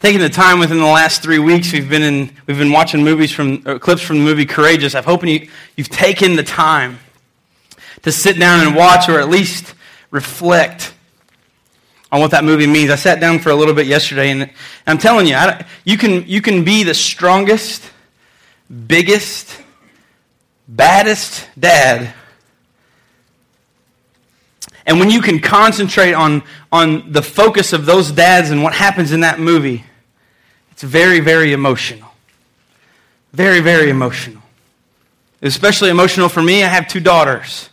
taken the time within the last three weeks. We've been in, we've been watching movies from clips from the movie Courageous. I'm hoping you, you've taken the time to sit down and watch, or at least reflect on what that movie means. I sat down for a little bit yesterday, and I'm telling you, you can you can be the strongest, biggest, baddest dad and when you can concentrate on, on the focus of those dads and what happens in that movie, it's very, very emotional. Very, very emotional. Especially emotional for me. I have two daughters.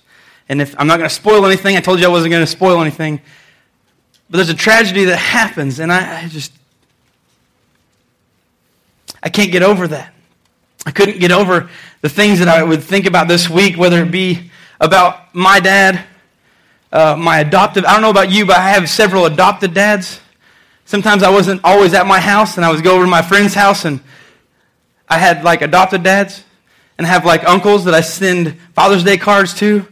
And if I'm not going to spoil anything, I told you I wasn't going to spoil anything. But there's a tragedy that happens, and I, I just I can't get over that. I couldn't get over the things that I would think about this week, whether it be about my dad uh, my adoptive, I don't know about you, but I have several adopted dads. Sometimes I wasn't always at my house, and I was go over to my friend's house, and I had like adopted dads, and I have like uncles that I send Father's Day cards to,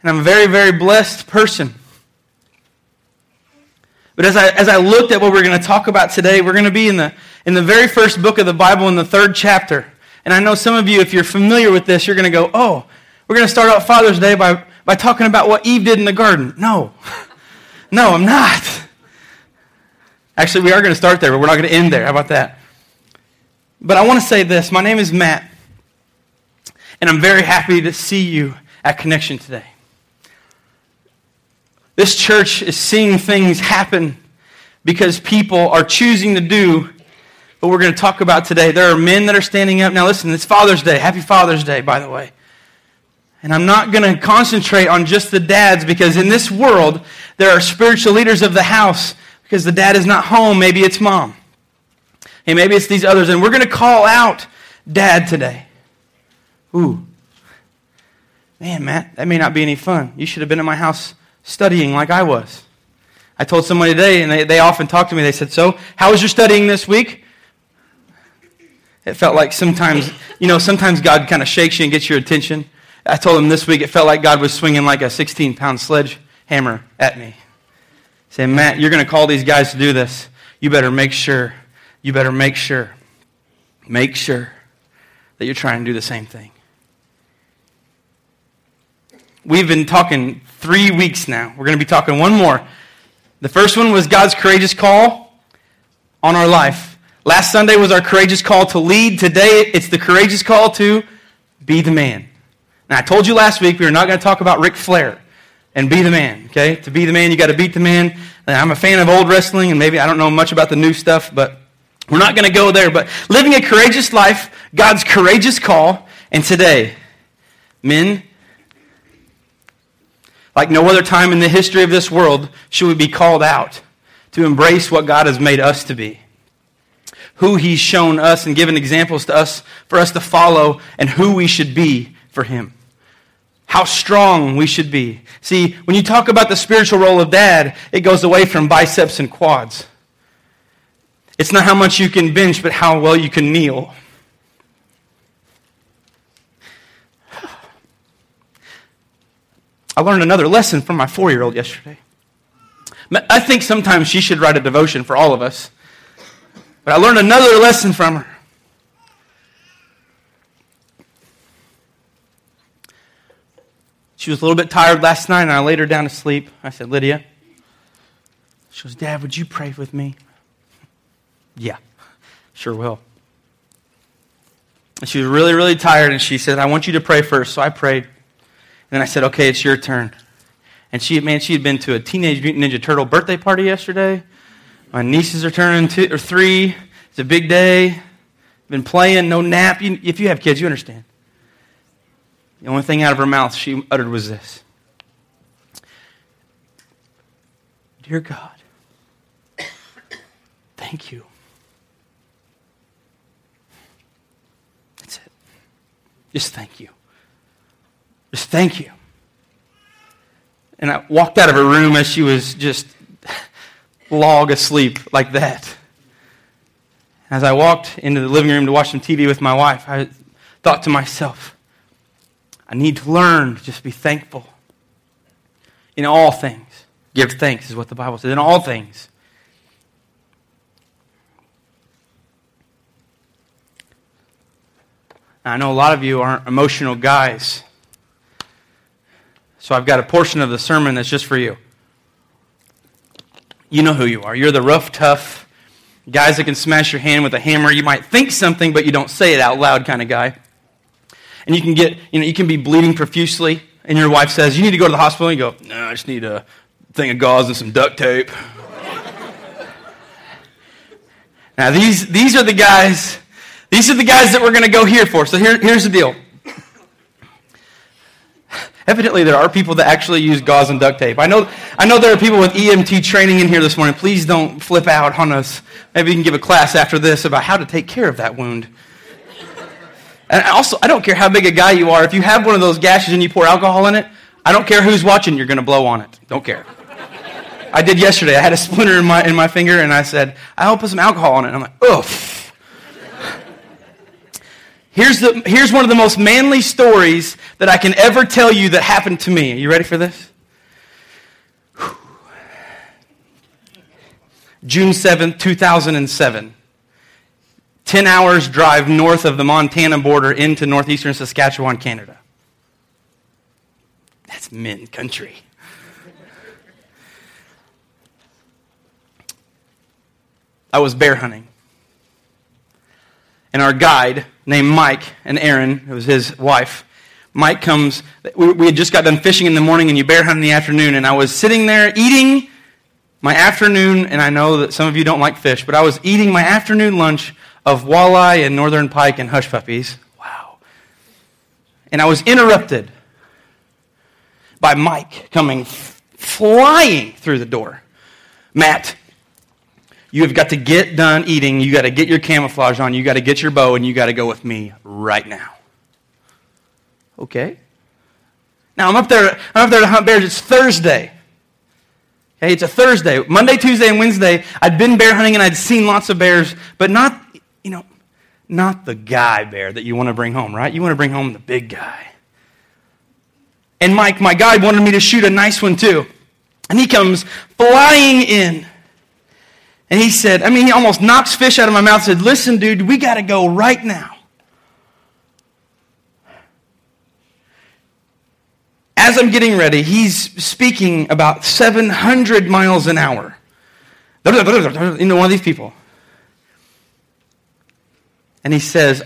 and I'm a very, very blessed person. But as I, as I looked at what we're going to talk about today, we're going to be in the, in the very first book of the Bible in the third chapter. And I know some of you, if you're familiar with this, you're going to go, oh, we're going to start out Father's Day by by talking about what Eve did in the garden. No. No, I'm not. Actually, we are going to start there, but we're not going to end there. How about that? But I want to say this. My name is Matt, and I'm very happy to see you at Connection today. This church is seeing things happen because people are choosing to do what we're going to talk about today. There are men that are standing up. Now, listen, it's Father's Day. Happy Father's Day, by the way. And I'm not going to concentrate on just the dads because in this world, there are spiritual leaders of the house because the dad is not home. Maybe it's mom. Hey, maybe it's these others. And we're going to call out dad today. Ooh. Man, Matt, that may not be any fun. You should have been in my house studying like I was. I told somebody today, and they, they often talk to me. They said, So, how was your studying this week? It felt like sometimes, you know, sometimes God kind of shakes you and gets your attention. I told him this week it felt like God was swinging like a 16 pound sledgehammer at me. Saying, Matt, you're going to call these guys to do this. You better make sure, you better make sure, make sure that you're trying to do the same thing. We've been talking three weeks now. We're going to be talking one more. The first one was God's courageous call on our life. Last Sunday was our courageous call to lead. Today, it's the courageous call to be the man. Now, I told you last week we were not going to talk about Ric Flair and be the man, okay? To be the man, you got to beat the man. I'm a fan of old wrestling, and maybe I don't know much about the new stuff, but we're not going to go there. But living a courageous life, God's courageous call, and today, men, like no other time in the history of this world, should we be called out to embrace what God has made us to be. Who He's shown us and given examples to us for us to follow, and who we should be for Him how strong we should be. See, when you talk about the spiritual role of dad, it goes away from biceps and quads. It's not how much you can bench, but how well you can kneel. I learned another lesson from my four year old yesterday. I think sometimes she should write a devotion for all of us. But I learned another lesson from her. She was a little bit tired last night, and I laid her down to sleep. I said, Lydia, she goes, Dad, would you pray with me? Yeah, sure will. And she was really, really tired, and she said, I want you to pray first. So I prayed. And then I said, Okay, it's your turn. And she, man, she had been to a Teenage Mutant Ninja Turtle birthday party yesterday. My nieces are turning two or three. It's a big day. Been playing, no nap. You, if you have kids, you understand. The only thing out of her mouth she uttered was this Dear God, thank you. That's it. Just thank you. Just thank you. And I walked out of her room as she was just log asleep like that. As I walked into the living room to watch some TV with my wife, I thought to myself, I need to learn to just be thankful. In all things, give thanks, is what the Bible says. In all things. Now, I know a lot of you aren't emotional guys. So I've got a portion of the sermon that's just for you. You know who you are. You're the rough, tough guys that can smash your hand with a hammer. You might think something, but you don't say it out loud kind of guy. And you can get, you know, you can be bleeding profusely, and your wife says, You need to go to the hospital. And you go, No, I just need a thing of gauze and some duct tape. now, these, these are the guys, these are the guys that we're going to go here for. So here, here's the deal. Evidently, there are people that actually use gauze and duct tape. I know, I know there are people with EMT training in here this morning. Please don't flip out on us. Maybe you can give a class after this about how to take care of that wound. And also, I don't care how big a guy you are. If you have one of those gashes and you pour alcohol in it, I don't care who's watching, you're going to blow on it. Don't care. I did yesterday. I had a splinter in my, in my finger, and I said, I'll put some alcohol on it. And I'm like, ugh. Here's, the, here's one of the most manly stories that I can ever tell you that happened to me. Are you ready for this? June 7th, 2007. 10 hours drive north of the Montana border into northeastern Saskatchewan, Canada. That's men country. I was bear hunting. And our guide, named Mike and Aaron, it was his wife, Mike comes. We, we had just got done fishing in the morning and you bear hunt in the afternoon. And I was sitting there eating my afternoon, and I know that some of you don't like fish, but I was eating my afternoon lunch of walleye and northern pike and hush puppies. Wow. And I was interrupted by Mike coming f- flying through the door. Matt, you have got to get done eating. You got to get your camouflage on. You got to get your bow, and you got to go with me right now. Okay. Now I'm up there. I'm up there to hunt bears. It's Thursday. Okay, it's a Thursday. Monday, Tuesday, and Wednesday, I'd been bear hunting and I'd seen lots of bears, but not, you know, not the guy bear that you want to bring home, right? You want to bring home the big guy. And Mike, my guide, wanted me to shoot a nice one too. And he comes flying in. And he said, I mean, he almost knocks fish out of my mouth said, Listen, dude, we got to go right now. As I'm getting ready, he's speaking about 700 miles an hour. You know, one of these people. And he says,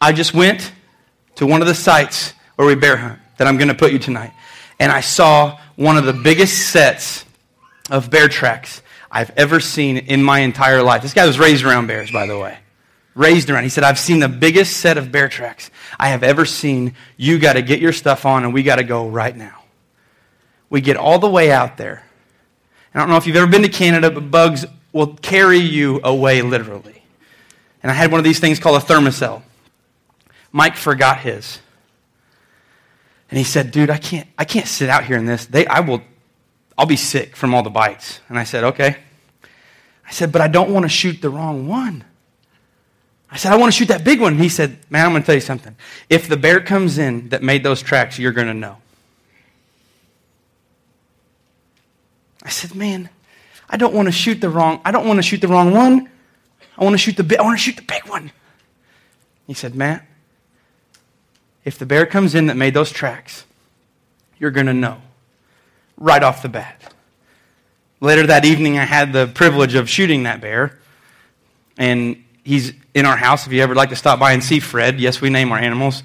I just went to one of the sites where we bear hunt that I'm going to put you tonight. And I saw one of the biggest sets of bear tracks I've ever seen in my entire life. This guy was raised around bears, by the way. Raised around. He said, I've seen the biggest set of bear tracks I have ever seen. You got to get your stuff on, and we got to go right now. We get all the way out there. I don't know if you've ever been to Canada, but bugs will carry you away literally. And I had one of these things called a Thermacell. Mike forgot his. And he said, dude, I can't, I can't sit out here in this. They, I will, I'll be sick from all the bites. And I said, okay. I said, but I don't want to shoot the wrong one. I said, I want to shoot that big one. He said, man, I'm going to tell you something. If the bear comes in that made those tracks, you're going to know. I said, man, I don't want to shoot the wrong, I don't want to shoot the wrong one. I want to shoot the big, I want to shoot the big one. He said, Matt, if the bear comes in that made those tracks, you're going to know right off the bat. Later that evening, I had the privilege of shooting that bear. And he's in our house if you ever like to stop by and see Fred. Yes, we name our animals.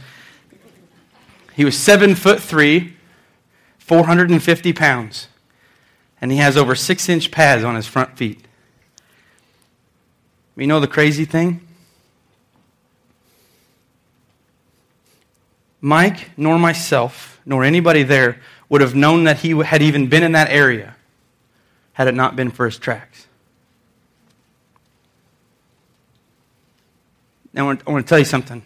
He was seven foot three, 450 pounds. And he has over six inch pads on his front feet. You know the crazy thing? Mike, nor myself, nor anybody there would have known that he had even been in that area had it not been for his tracks. Now, I want, I want to tell you something.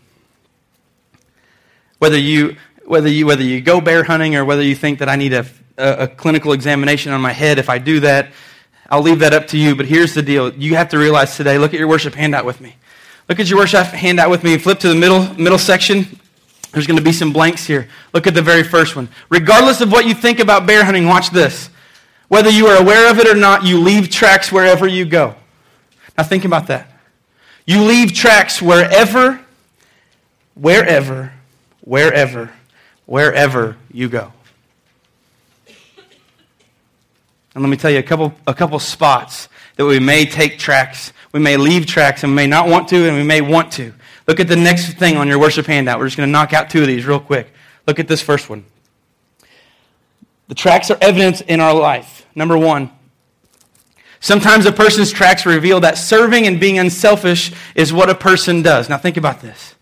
Whether you, whether, you, whether you go bear hunting or whether you think that I need a, a, a clinical examination on my head, if I do that, I'll leave that up to you. But here's the deal. You have to realize today, look at your worship handout with me. Look at your worship handout with me. Flip to the middle, middle section. There's going to be some blanks here. Look at the very first one. Regardless of what you think about bear hunting, watch this. Whether you are aware of it or not, you leave tracks wherever you go. Now think about that. You leave tracks wherever wherever, wherever, wherever you go. And let me tell you a couple, a couple spots that we may take tracks. We may leave tracks and we may not want to, and we may want to. Look at the next thing on your worship handout. We're just going to knock out two of these real quick. Look at this first one. The tracks are evidence in our life. Number one, sometimes a person's tracks reveal that serving and being unselfish is what a person does. Now, think about this.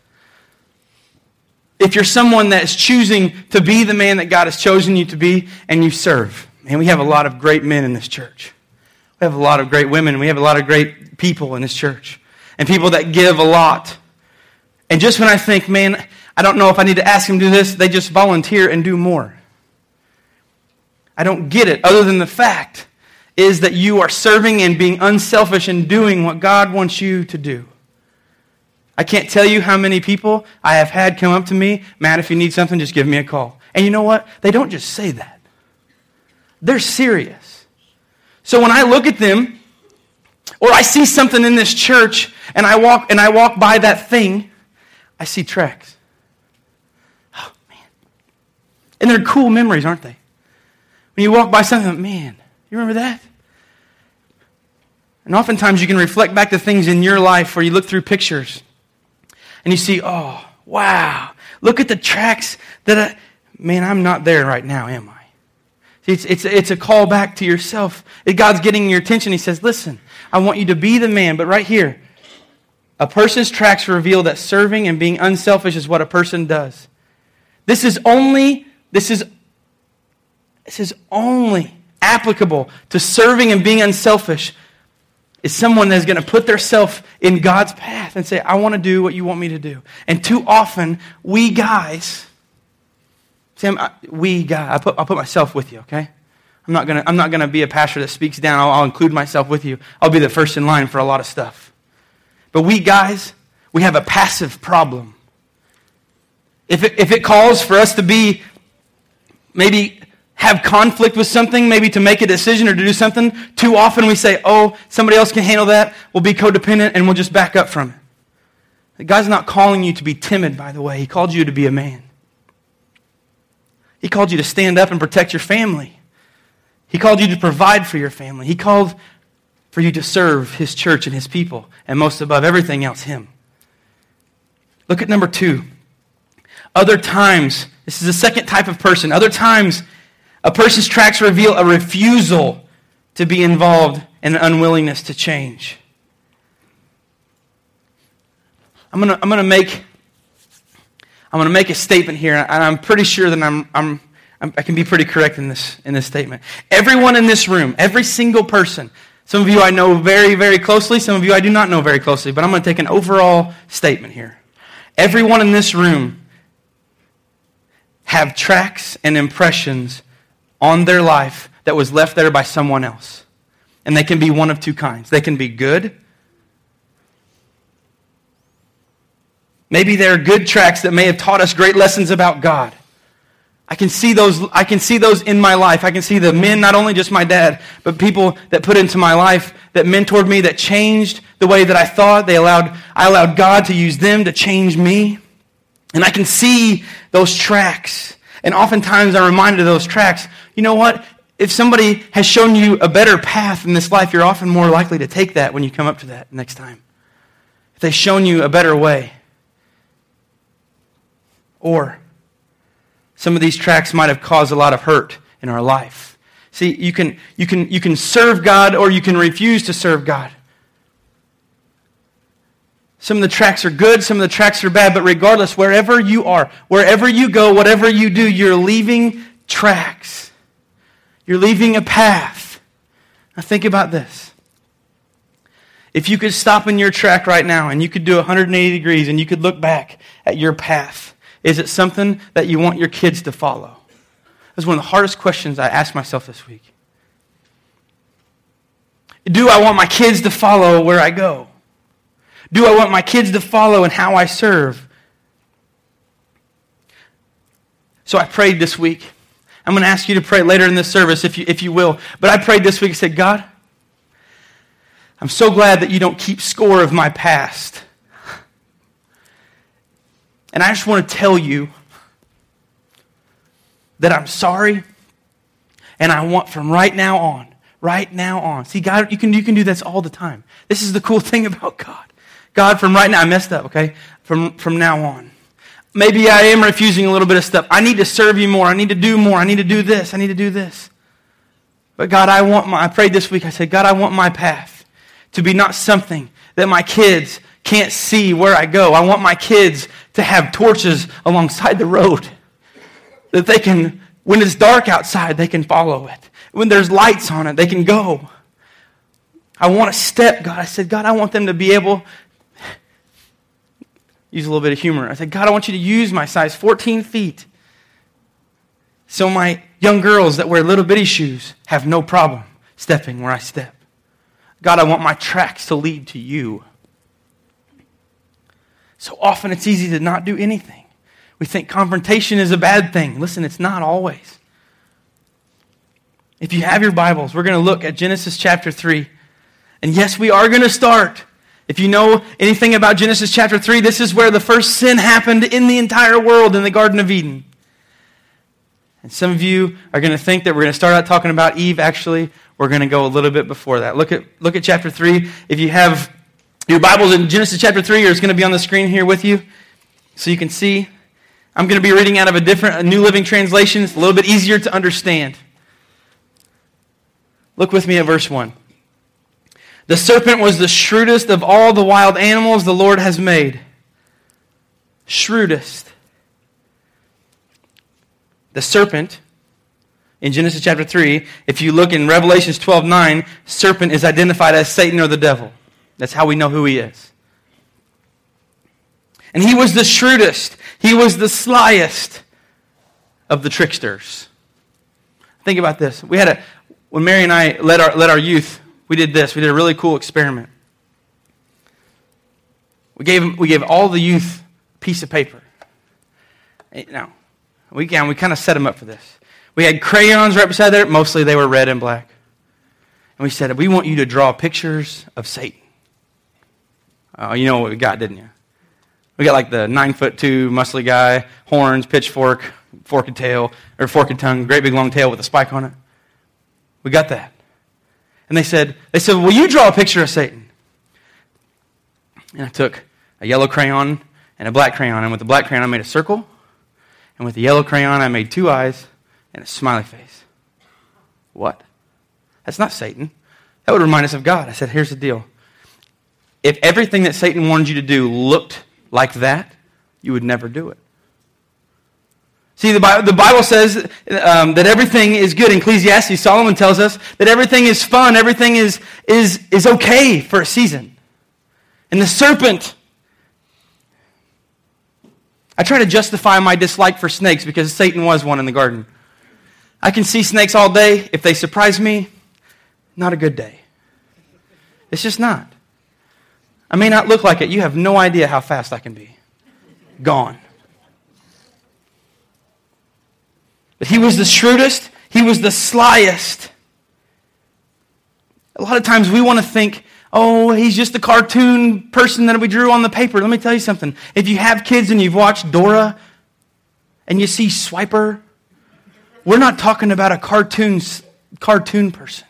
If you're someone that's choosing to be the man that God has chosen you to be and you serve, and we have a lot of great men in this church. We have a lot of great women. We have a lot of great people in this church. And people that give a lot. And just when I think, man, I don't know if I need to ask them to do this, they just volunteer and do more. I don't get it, other than the fact is that you are serving and being unselfish and doing what God wants you to do. I can't tell you how many people I have had come up to me, Matt, if you need something, just give me a call. And you know what? They don't just say that. They're serious. So when I look at them, or I see something in this church and I walk and I walk by that thing, I see tracks. Oh man. And they're cool memories, aren't they? When you walk by something, man, you remember that? And oftentimes you can reflect back to things in your life where you look through pictures and you see, oh, wow, look at the tracks that I, man, I'm not there right now, am I? It's, it's, it's a call back to yourself. God's getting your attention. He says, Listen, I want you to be the man. But right here, a person's tracks reveal that serving and being unselfish is what a person does. This is only, this is, this is only applicable to serving and being unselfish is someone that's going to put themselves in God's path and say, I want to do what you want me to do. And too often, we guys, Sam, I, we, God, I put, I'll put myself with you, okay? I'm not gonna, I'm not gonna be a pastor that speaks down. I'll, I'll include myself with you. I'll be the first in line for a lot of stuff. But we guys, we have a passive problem. If it, if it calls for us to be, maybe have conflict with something, maybe to make a decision or to do something, too often we say, oh, somebody else can handle that. We'll be codependent and we'll just back up from it. The God's not calling you to be timid, by the way. He called you to be a man. He called you to stand up and protect your family. He called you to provide for your family. He called for you to serve His church and His people, and most above everything else, Him. Look at number two. Other times, this is the second type of person. Other times, a person's tracks reveal a refusal to be involved and an unwillingness to change. I'm going to I'm going to make I'm going to make a statement here, and I'm pretty sure that I'm, I'm, i can be pretty correct in this, in this statement. Everyone in this room, every single person, some of you I know very, very closely, some of you I do not know very closely, but I'm going to take an overall statement here. Everyone in this room have tracks and impressions on their life that was left there by someone else. And they can be one of two kinds. They can be good Maybe there are good tracks that may have taught us great lessons about God. I can see those, I can see those in my life. I can see the men, not only just my dad, but people that put into my life that mentored me, that changed the way that I thought. They allowed, I allowed God to use them to change me. And I can see those tracks. And oftentimes I'm reminded of those tracks. You know what? If somebody has shown you a better path in this life, you're often more likely to take that when you come up to that next time. If they've shown you a better way. Or some of these tracks might have caused a lot of hurt in our life. See, you can, you can, you can serve God or you can refuse to serve God. Some of the tracks are good, some of the tracks are bad, but regardless, wherever you are, wherever you go, whatever you do, you're leaving tracks. You're leaving a path. Now think about this. If you could stop in your track right now and you could do 180 degrees and you could look back at your path, is it something that you want your kids to follow? That's one of the hardest questions I asked myself this week. Do I want my kids to follow where I go? Do I want my kids to follow in how I serve? So I prayed this week. I'm going to ask you to pray later in this service if you, if you will. But I prayed this week and said, God, I'm so glad that you don't keep score of my past. And I just want to tell you that I'm sorry. And I want from right now on, right now on. See, God, you can, you can do this all the time. This is the cool thing about God. God, from right now, I messed up, okay? From, from now on. Maybe I am refusing a little bit of stuff. I need to serve you more. I need to do more. I need to do this. I need to do this. But God, I want my, I prayed this week. I said, God, I want my path to be not something that my kids can't see where I go. I want my kids to have torches alongside the road that they can, when it's dark outside, they can follow it. When there's lights on it, they can go. I want to step, God. I said, God, I want them to be able use a little bit of humor. I said, God, I want you to use my size 14 feet so my young girls that wear little bitty shoes have no problem stepping where I step. God, I want my tracks to lead to you. So often it's easy to not do anything. We think confrontation is a bad thing. Listen, it's not always. If you have your Bibles, we're going to look at Genesis chapter 3. And yes, we are going to start if you know anything about Genesis chapter 3, this is where the first sin happened in the entire world in the Garden of Eden. And some of you are going to think that we're going to start out talking about Eve. Actually, we're going to go a little bit before that. Look at, look at chapter 3. If you have your Bibles in Genesis chapter 3, it's going to be on the screen here with you so you can see. I'm going to be reading out of a different, a New Living Translation. It's a little bit easier to understand. Look with me at verse 1. The serpent was the shrewdest of all the wild animals the Lord has made. Shrewdest. The serpent, in Genesis chapter 3, if you look in Revelations 12 9, serpent is identified as Satan or the devil. That's how we know who he is. And he was the shrewdest, he was the slyest of the tricksters. Think about this. We had a, when Mary and I led our, led our youth we did this. We did a really cool experiment. We gave, we gave all the youth a piece of paper. Eh, now, we, yeah, we kind of set them up for this. We had crayons right beside there. Mostly they were red and black. And we said, we want you to draw pictures of Satan. Oh, you know what we got, didn't you? We got like the nine foot two muscly guy, horns, pitchfork, forked tail, or forked tongue, great big long tail with a spike on it. We got that. And they said, they said, Will you draw a picture of Satan? And I took a yellow crayon and a black crayon. And with the black crayon, I made a circle. And with the yellow crayon, I made two eyes and a smiley face. What? That's not Satan. That would remind us of God. I said, Here's the deal. If everything that Satan wanted you to do looked like that, you would never do it. See, the Bible, the Bible says um, that everything is good. Ecclesiastes, Solomon tells us that everything is fun, everything is, is, is okay for a season. And the serpent, I try to justify my dislike for snakes because Satan was one in the garden. I can see snakes all day. If they surprise me, not a good day. It's just not. I may not look like it. You have no idea how fast I can be. Gone. But he was the shrewdest, he was the slyest. A lot of times we want to think, oh, he's just a cartoon person that we drew on the paper. Let me tell you something. If you have kids and you've watched Dora and you see Swiper, we're not talking about a cartoon, cartoon person.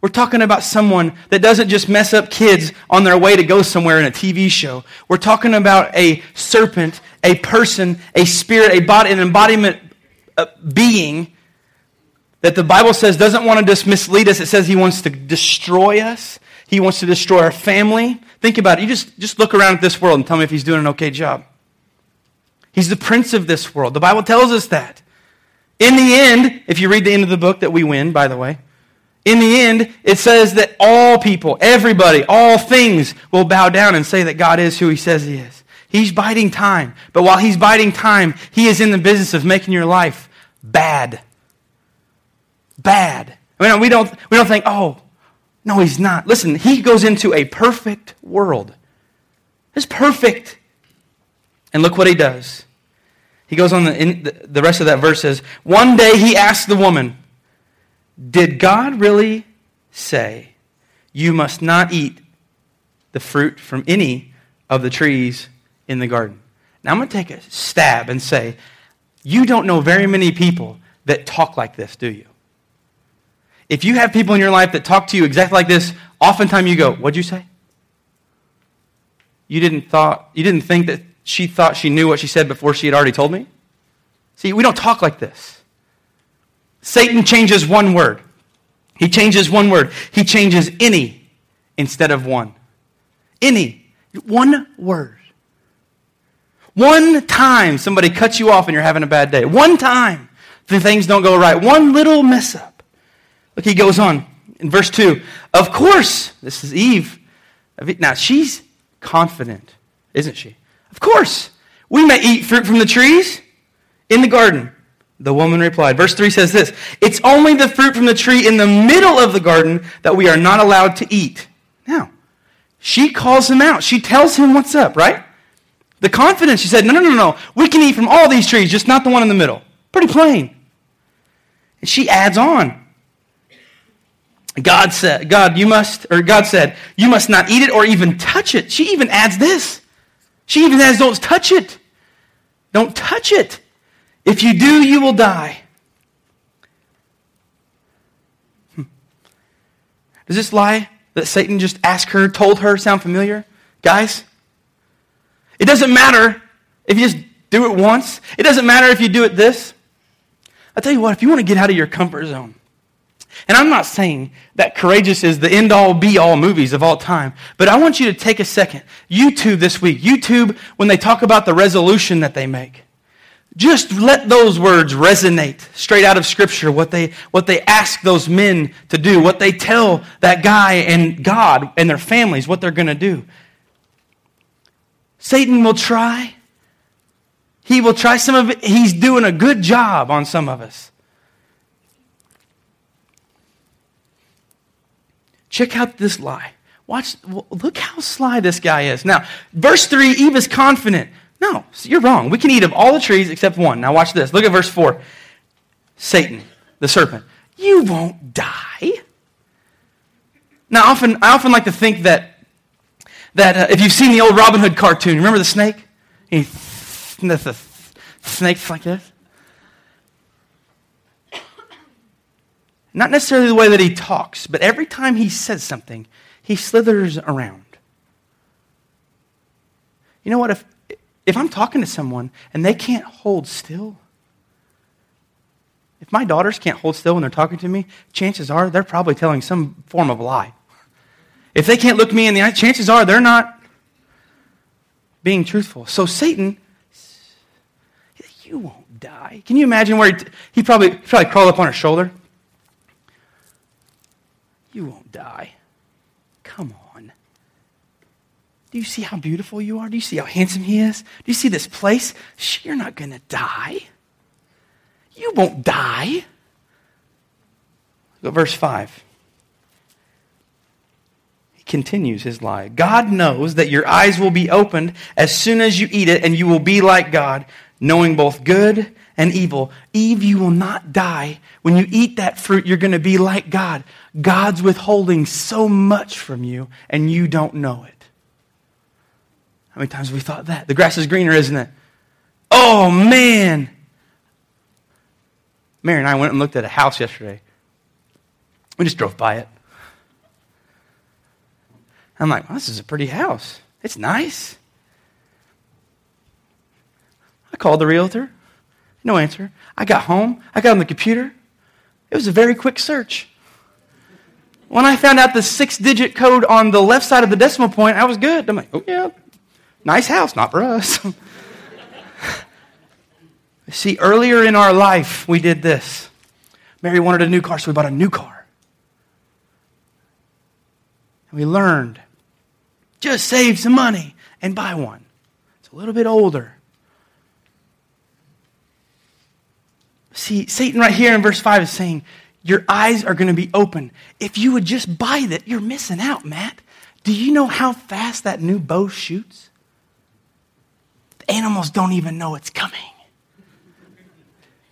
We're talking about someone that doesn't just mess up kids on their way to go somewhere in a TV show. We're talking about a serpent, a person, a spirit, a body, an embodiment a being that the Bible says doesn't want to just mislead us. It says he wants to destroy us. He wants to destroy our family. Think about it. You just, just look around at this world and tell me if he's doing an okay job. He's the prince of this world. The Bible tells us that. In the end, if you read the end of the book that we win, by the way, in the end, it says that all people, everybody, all things will bow down and say that God is who he says he is. He's biding time. But while he's biding time, he is in the business of making your life bad. Bad. We don't, we don't think, oh, no, he's not. Listen, he goes into a perfect world. It's perfect. And look what he does. He goes on, the, the rest of that verse says, One day he asked the woman, Did God really say, You must not eat the fruit from any of the trees in the garden? Now I'm going to take a stab and say, you don't know very many people that talk like this, do you? If you have people in your life that talk to you exactly like this, oftentimes you go, What'd you say? You didn't, thought, you didn't think that she thought she knew what she said before she had already told me? See, we don't talk like this. Satan changes one word. He changes one word. He changes any instead of one. Any. One word. One time somebody cuts you off and you're having a bad day. One time the things don't go right. One little mess up. Look, he goes on in verse 2. Of course, this is Eve. Now, she's confident, isn't she? Of course. We may eat fruit from the trees in the garden. The woman replied. Verse 3 says this It's only the fruit from the tree in the middle of the garden that we are not allowed to eat. Now, she calls him out. She tells him what's up, right? The confidence, she said, No, no, no, no. We can eat from all these trees, just not the one in the middle. Pretty plain. And she adds on. God said, God, you must, or God said, you must not eat it or even touch it. She even adds this. She even adds, don't touch it. Don't touch it. If you do, you will die. Hmm. Does this lie that Satan just asked her, told her, sound familiar? Guys, it doesn't matter if you just do it once. It doesn't matter if you do it this. I'll tell you what, if you want to get out of your comfort zone, and I'm not saying that Courageous is the end all be all movies of all time, but I want you to take a second. YouTube this week, YouTube, when they talk about the resolution that they make, just let those words resonate straight out of Scripture, what they, what they ask those men to do, what they tell that guy and God and their families, what they're going to do. Satan will try. He will try some of it. He's doing a good job on some of us. Check out this lie. Watch, look how sly this guy is. Now, verse 3, Eve is confident. No, you're wrong. We can eat of all the trees except one. Now, watch this. Look at verse 4. Satan, the serpent, you won't die. Now, often, I often like to think that, that uh, if you've seen the old Robin Hood cartoon, remember the snake? He, the snake's like this. Not necessarily the way that he talks, but every time he says something, he slithers around. You know what? If, if I'm talking to someone and they can't hold still, if my daughters can't hold still when they're talking to me, chances are they're probably telling some form of lie. If they can't look me in the eye, chances are they're not being truthful. So Satan, you won't die. Can you imagine where he, he probably, probably crawled up on her shoulder? You won't die. Come on. Do you see how beautiful you are? Do you see how handsome he is? Do you see this place? You're not going to die. You won't die. Look at verse 5. He continues his lie. God knows that your eyes will be opened as soon as you eat it, and you will be like God, knowing both good and evil. Eve, you will not die. When you eat that fruit, you're going to be like God. God's withholding so much from you, and you don't know it. How many times have we thought that? The grass is greener, isn't it? Oh, man. Mary and I went and looked at a house yesterday. We just drove by it. I'm like, well, this is a pretty house. It's nice. I called the realtor. No answer. I got home. I got on the computer. It was a very quick search. When I found out the six digit code on the left side of the decimal point, I was good. I'm like, oh, yeah, nice house, not for us. See, earlier in our life, we did this. Mary wanted a new car, so we bought a new car. And we learned just save some money and buy one. It's a little bit older. See, Satan right here in verse 5 is saying, Your eyes are going to be open. If you would just buy that, you're missing out, Matt. Do you know how fast that new bow shoots? Animals don't even know it's coming.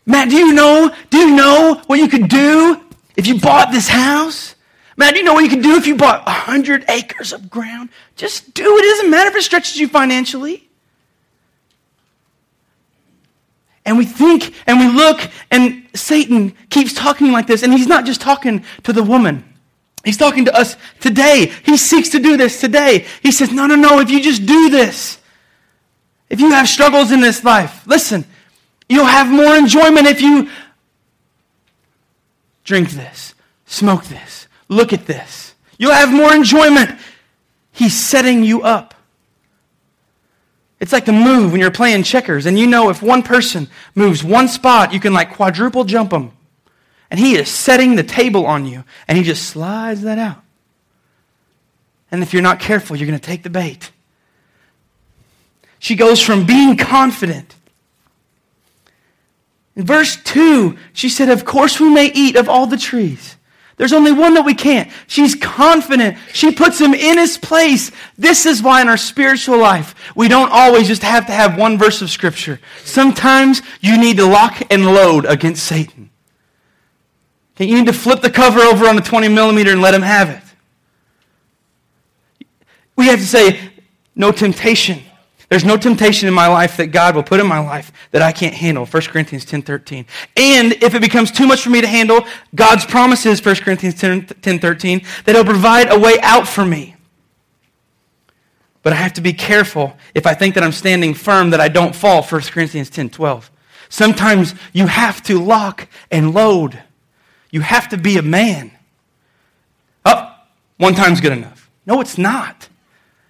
Matt, do you know? Do you know what you could do if you bought this house? Matt, do you know what you could do if you bought 100 acres of ground? Just do it. It doesn't matter if it stretches you financially. And we think and we look, and Satan keeps talking like this. And he's not just talking to the woman, he's talking to us today. He seeks to do this today. He says, No, no, no, if you just do this, if you have struggles in this life, listen, you'll have more enjoyment if you drink this, smoke this, look at this. You'll have more enjoyment. He's setting you up. It's like the move when you're playing checkers, and you know if one person moves one spot, you can like quadruple jump them. And he is setting the table on you, and he just slides that out. And if you're not careful, you're going to take the bait. She goes from being confident. In verse 2, she said, Of course we may eat of all the trees. There's only one that we can't. She's confident. She puts him in his place. This is why in our spiritual life, we don't always just have to have one verse of scripture. Sometimes you need to lock and load against Satan. Okay, you need to flip the cover over on the 20 millimeter and let him have it. We have to say, no temptation there's no temptation in my life that God will put in my life that I can't handle. 1 Corinthians 10:13. And if it becomes too much for me to handle, God's promises is, 1 Corinthians 10, 10 that He'll provide a way out for me. But I have to be careful if I think that I'm standing firm that I don't fall. 1 Corinthians 10:12. Sometimes you have to lock and load. You have to be a man. Oh, one time's good enough. No, it's not.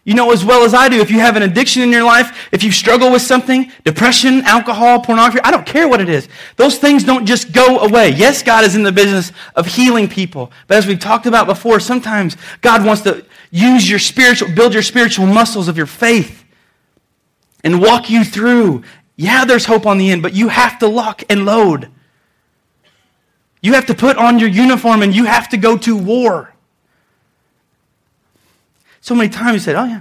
You know as well as I do if you have an addiction in your life, if you struggle with something, depression, alcohol, pornography, I don't care what it is. Those things don't just go away. Yes, God is in the business of healing people. But as we've talked about before, sometimes God wants to use your spiritual, build your spiritual muscles of your faith and walk you through. Yeah, there's hope on the end, but you have to lock and load. You have to put on your uniform and you have to go to war. So many times you said, Oh, yeah.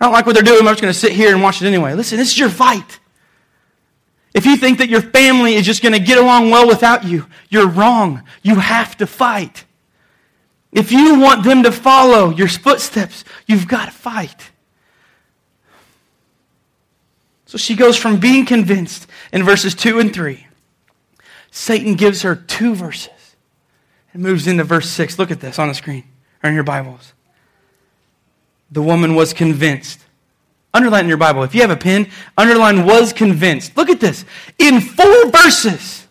I don't like what they're doing. I'm just going to sit here and watch it anyway. Listen, this is your fight. If you think that your family is just going to get along well without you, you're wrong. You have to fight. If you want them to follow your footsteps, you've got to fight. So she goes from being convinced in verses 2 and 3. Satan gives her two verses and moves into verse 6. Look at this on the screen or in your Bibles the woman was convinced. Underline in your Bible. If you have a pen, underline was convinced. Look at this. In four verses,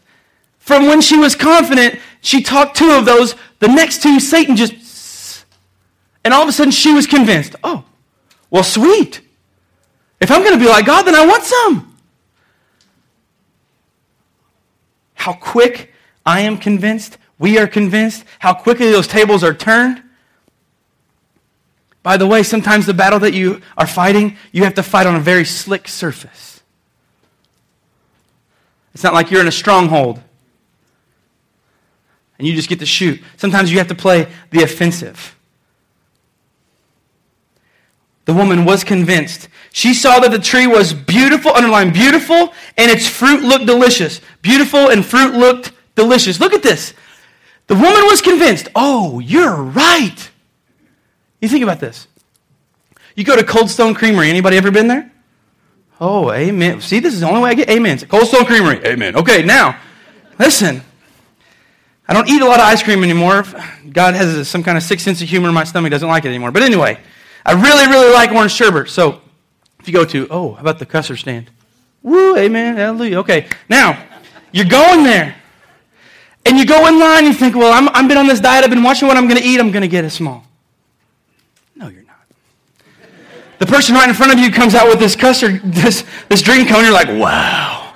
from when she was confident, she talked two of those. The next two, Satan just. And all of a sudden, she was convinced. Oh, well, sweet. If I'm going to be like God, then I want some. How quick I am convinced, we are convinced, how quickly those tables are turned. By the way, sometimes the battle that you are fighting, you have to fight on a very slick surface. It's not like you're in a stronghold and you just get to shoot. Sometimes you have to play the offensive. The woman was convinced. She saw that the tree was beautiful, underline beautiful, and its fruit looked delicious. Beautiful and fruit looked delicious. Look at this. The woman was convinced. Oh, you're right. You think about this. You go to Cold Stone Creamery. Anybody ever been there? Oh, amen. See, this is the only way I get amens. Cold Stone Creamery. Amen. Okay, now, listen. I don't eat a lot of ice cream anymore. God has some kind of sick sense of humor my stomach, doesn't like it anymore. But anyway, I really, really like orange sherbet. So if you go to, oh, how about the custard stand? Woo, amen, hallelujah. Okay, now, you're going there. And you go in line, and you think, well, I'm, I've been on this diet, I've been watching what I'm going to eat, I'm going to get a small. The person right in front of you comes out with this custard, this, this drink cone, you're like, wow.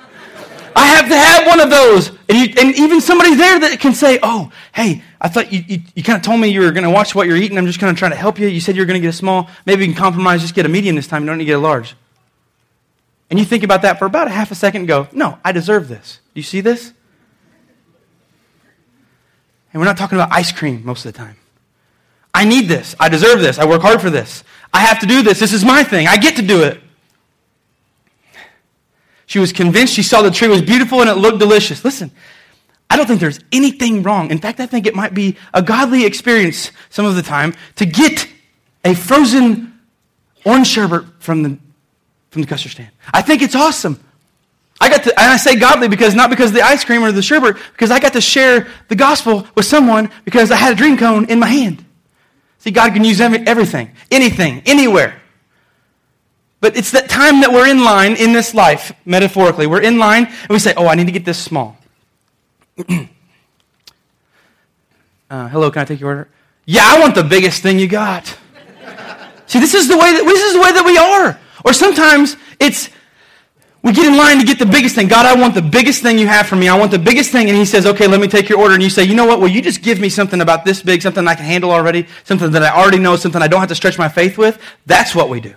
I have to have one of those. And, you, and even somebody there that can say, oh, hey, I thought you, you, you kind of told me you were going to watch what you're eating. I'm just going to try to help you. You said you were going to get a small. Maybe you can compromise, just get a medium this time. You don't need to get a large. And you think about that for about a half a second and go, no, I deserve this. Do you see this? And we're not talking about ice cream most of the time. I need this. I deserve this. I work hard for this. I have to do this. This is my thing. I get to do it. She was convinced. She saw the tree was beautiful and it looked delicious. Listen, I don't think there's anything wrong. In fact, I think it might be a godly experience some of the time to get a frozen orange sherbet from the, from the custard stand. I think it's awesome. I got to, and I say godly because not because of the ice cream or the sherbet, because I got to share the gospel with someone because I had a dream cone in my hand. See, God can use everything, anything, anywhere. But it's that time that we're in line in this life, metaphorically. We're in line and we say, oh, I need to get this small. uh, hello, can I take your order? Yeah, I want the biggest thing you got. See, this is the way that this is the way that we are. Or sometimes it's we get in line to get the biggest thing. God, I want the biggest thing you have for me. I want the biggest thing. And He says, okay, let me take your order. And you say, you know what? Will you just give me something about this big, something I can handle already, something that I already know, something I don't have to stretch my faith with? That's what we do.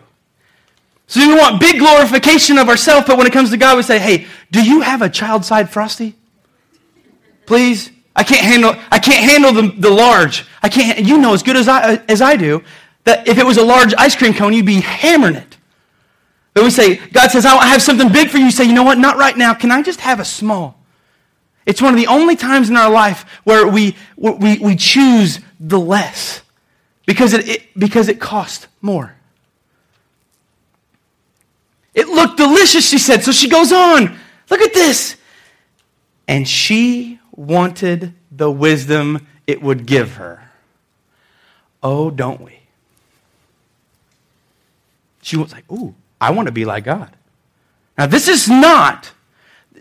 So we want big glorification of ourselves, but when it comes to God, we say, hey, do you have a child side frosty? Please? I can't handle, I can't handle the, the large. I can't, you know as good as I, as I do that if it was a large ice cream cone, you'd be hammering it. We say, God says, I have something big for you. You say, you know what? Not right now. Can I just have a small? It's one of the only times in our life where we, we, we choose the less because it, it, because it costs more. It looked delicious, she said. So she goes on. Look at this. And she wanted the wisdom it would give her. Oh, don't we? She was like, ooh, I want to be like God. Now, this is not,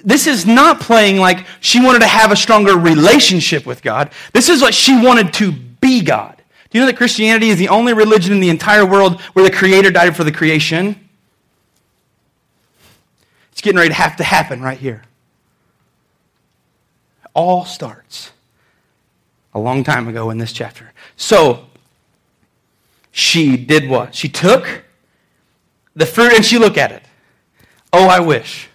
this is not playing like she wanted to have a stronger relationship with God. This is what she wanted to be God. Do you know that Christianity is the only religion in the entire world where the Creator died for the creation? It's getting ready to have to happen right here. All starts a long time ago in this chapter. So, she did what? She took the fruit and she look at it. Oh, I wish.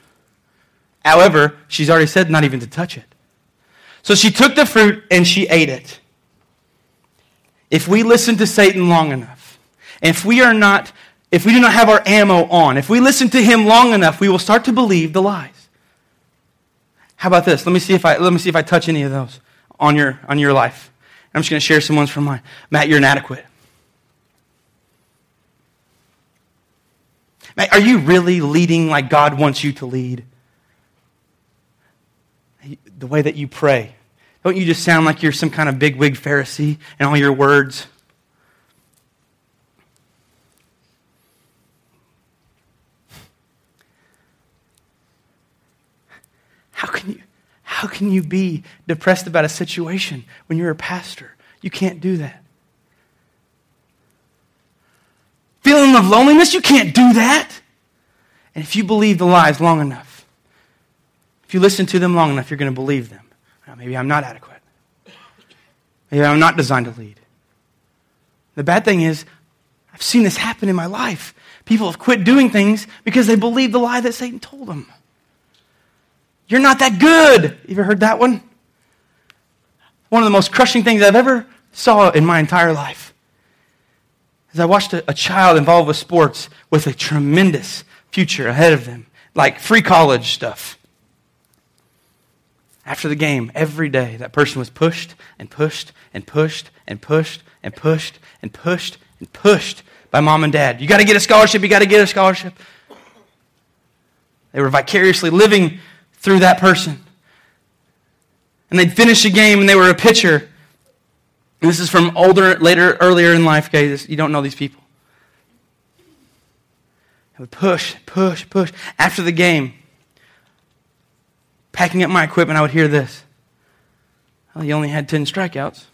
However, she's already said not even to touch it. So she took the fruit and she ate it. If we listen to Satan long enough, if we are not, if we do not have our ammo on, if we listen to him long enough, we will start to believe the lies. How about this? Let me see if I let me see if I touch any of those on your on your life. I'm just going to share some ones from mine. Matt, you're inadequate. Are you really leading like God wants you to lead? The way that you pray. Don't you just sound like you're some kind of bigwig Pharisee in all your words? How can you how can you be depressed about a situation when you're a pastor? You can't do that. Feeling of loneliness, you can't do that. And if you believe the lies long enough, if you listen to them long enough, you're going to believe them. Maybe I'm not adequate. Maybe I'm not designed to lead. The bad thing is, I've seen this happen in my life. People have quit doing things because they believe the lie that Satan told them. You're not that good. You ever heard that one? One of the most crushing things I've ever saw in my entire life as I watched a, a child involved with sports with a tremendous future ahead of them, like free college stuff. After the game, every day, that person was pushed and pushed and pushed and pushed and pushed and pushed and pushed by mom and dad. You got to get a scholarship, you got to get a scholarship. They were vicariously living through that person. And they'd finish a game and they were a pitcher and this is from older, later, earlier in life, guys. You don't know these people. I would push, push, push. After the game, packing up my equipment, I would hear this. Well, you only had 10 strikeouts.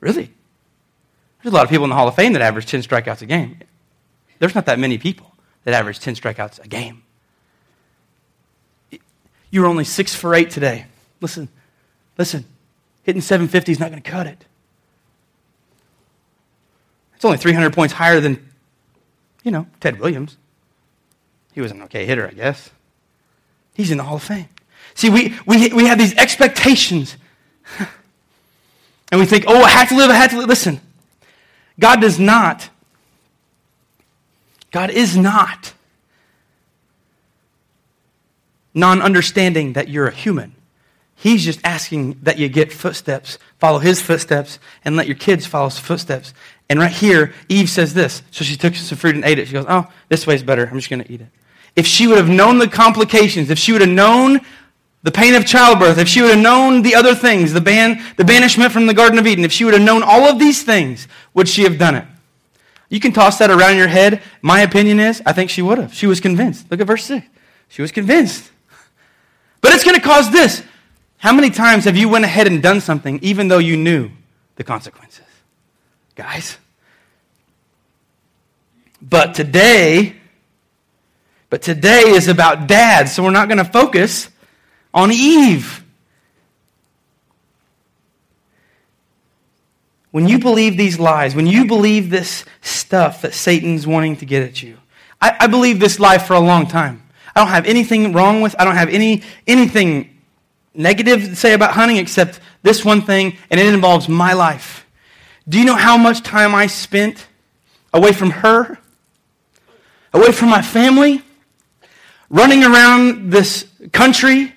Really? There's a lot of people in the Hall of Fame that average 10 strikeouts a game. There's not that many people that average 10 strikeouts a game. You were only six for eight today. Listen, listen. Hitting 750 is not going to cut it. It's only 300 points higher than, you know, Ted Williams. He was an okay hitter, I guess. He's in the Hall of Fame. See, we, we, we have these expectations. and we think, oh, I have to live, I have to live. Listen, God does not, God is not non understanding that you're a human. He's just asking that you get footsteps, follow his footsteps, and let your kids follow his footsteps. And right here, Eve says this. So she took some fruit and ate it. She goes, Oh, this way's better. I'm just going to eat it. if she would have known the complications, if she would have known the pain of childbirth, if she would have known the other things, the, ban, the banishment from the Garden of Eden, if she would have known all of these things, would she have done it? You can toss that around your head. My opinion is, I think she would have. She was convinced. Look at verse 6. She was convinced. But it's going to cause this. How many times have you went ahead and done something even though you knew the consequences? Guys. But today, but today is about dad, so we're not going to focus on Eve. When you believe these lies, when you believe this stuff that Satan's wanting to get at you, I, I believe this lie for a long time. I don't have anything wrong with, I don't have any, anything negative to say about hunting except this one thing, and it involves my life. Do you know how much time I spent away from her, away from my family, running around this country,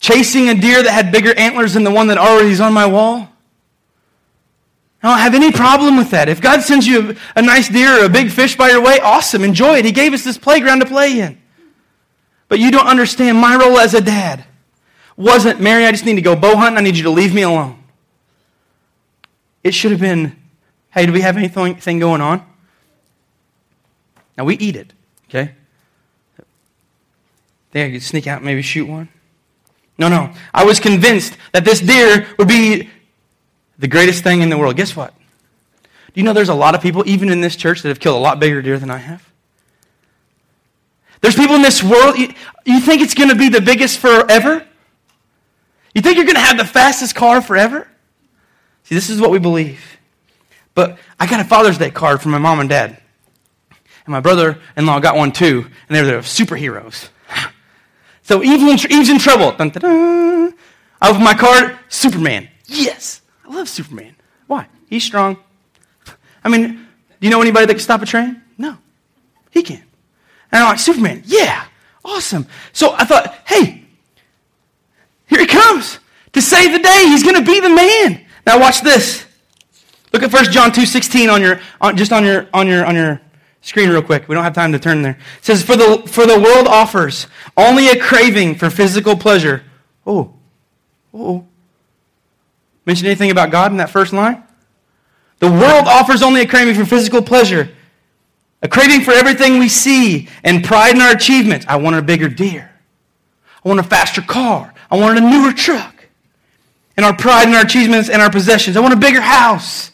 chasing a deer that had bigger antlers than the one that already is on my wall? I don't have any problem with that. If God sends you a, a nice deer or a big fish by your way, awesome, enjoy it. He gave us this playground to play in. But you don't understand my role as a dad wasn't, Mary, I just need to go bow hunting. I need you to leave me alone. It should have been, hey, do we have anything going on? Now we eat it, okay? Think I could sneak out and maybe shoot one? No, no. I was convinced that this deer would be the greatest thing in the world. Guess what? Do you know there's a lot of people, even in this church, that have killed a lot bigger deer than I have? There's people in this world, you, you think it's going to be the biggest forever? You think you're going to have the fastest car forever? See, this is what we believe. But I got a Father's Day card from my mom and dad. And my brother in law got one too. And they were superheroes. So Eve's in, Eve's in trouble. Dun, dun, dun. I open my card, Superman. Yes. I love Superman. Why? He's strong. I mean, do you know anybody that can stop a train? No. He can. And I'm like, Superman, yeah, awesome. So I thought, hey, here he comes to save the day. He's going to be the man. Now watch this. Look at 1 John 2.16 on your, on, just on your, on your, on your screen real quick. We don't have time to turn there. It says, for the, for the world offers only a craving for physical pleasure. Oh, oh. Mention anything about God in that first line? The world offers only a craving for physical pleasure, a craving for everything we see, and pride in our achievements. I want a bigger deer. I want a faster car. I wanted a newer truck. And our pride and our achievements and our possessions. I want a bigger house.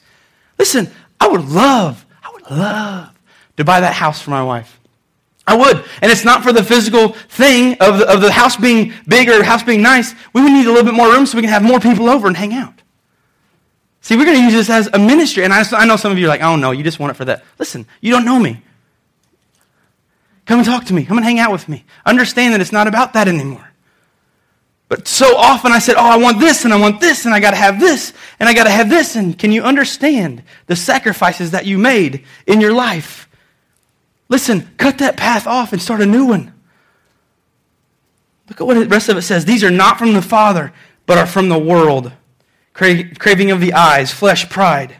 Listen, I would love, I would love to buy that house for my wife. I would. And it's not for the physical thing of the, of the house being big or house being nice. We would need a little bit more room so we can have more people over and hang out. See, we're going to use this as a ministry. And I, I know some of you are like, oh no, you just want it for that. Listen, you don't know me. Come and talk to me. Come and hang out with me. Understand that it's not about that anymore. But so often I said, Oh, I want this, and I want this, and I got to have this, and I got to have this. And can you understand the sacrifices that you made in your life? Listen, cut that path off and start a new one. Look at what the rest of it says. These are not from the Father, but are from the world. Cra- craving of the eyes, flesh, pride.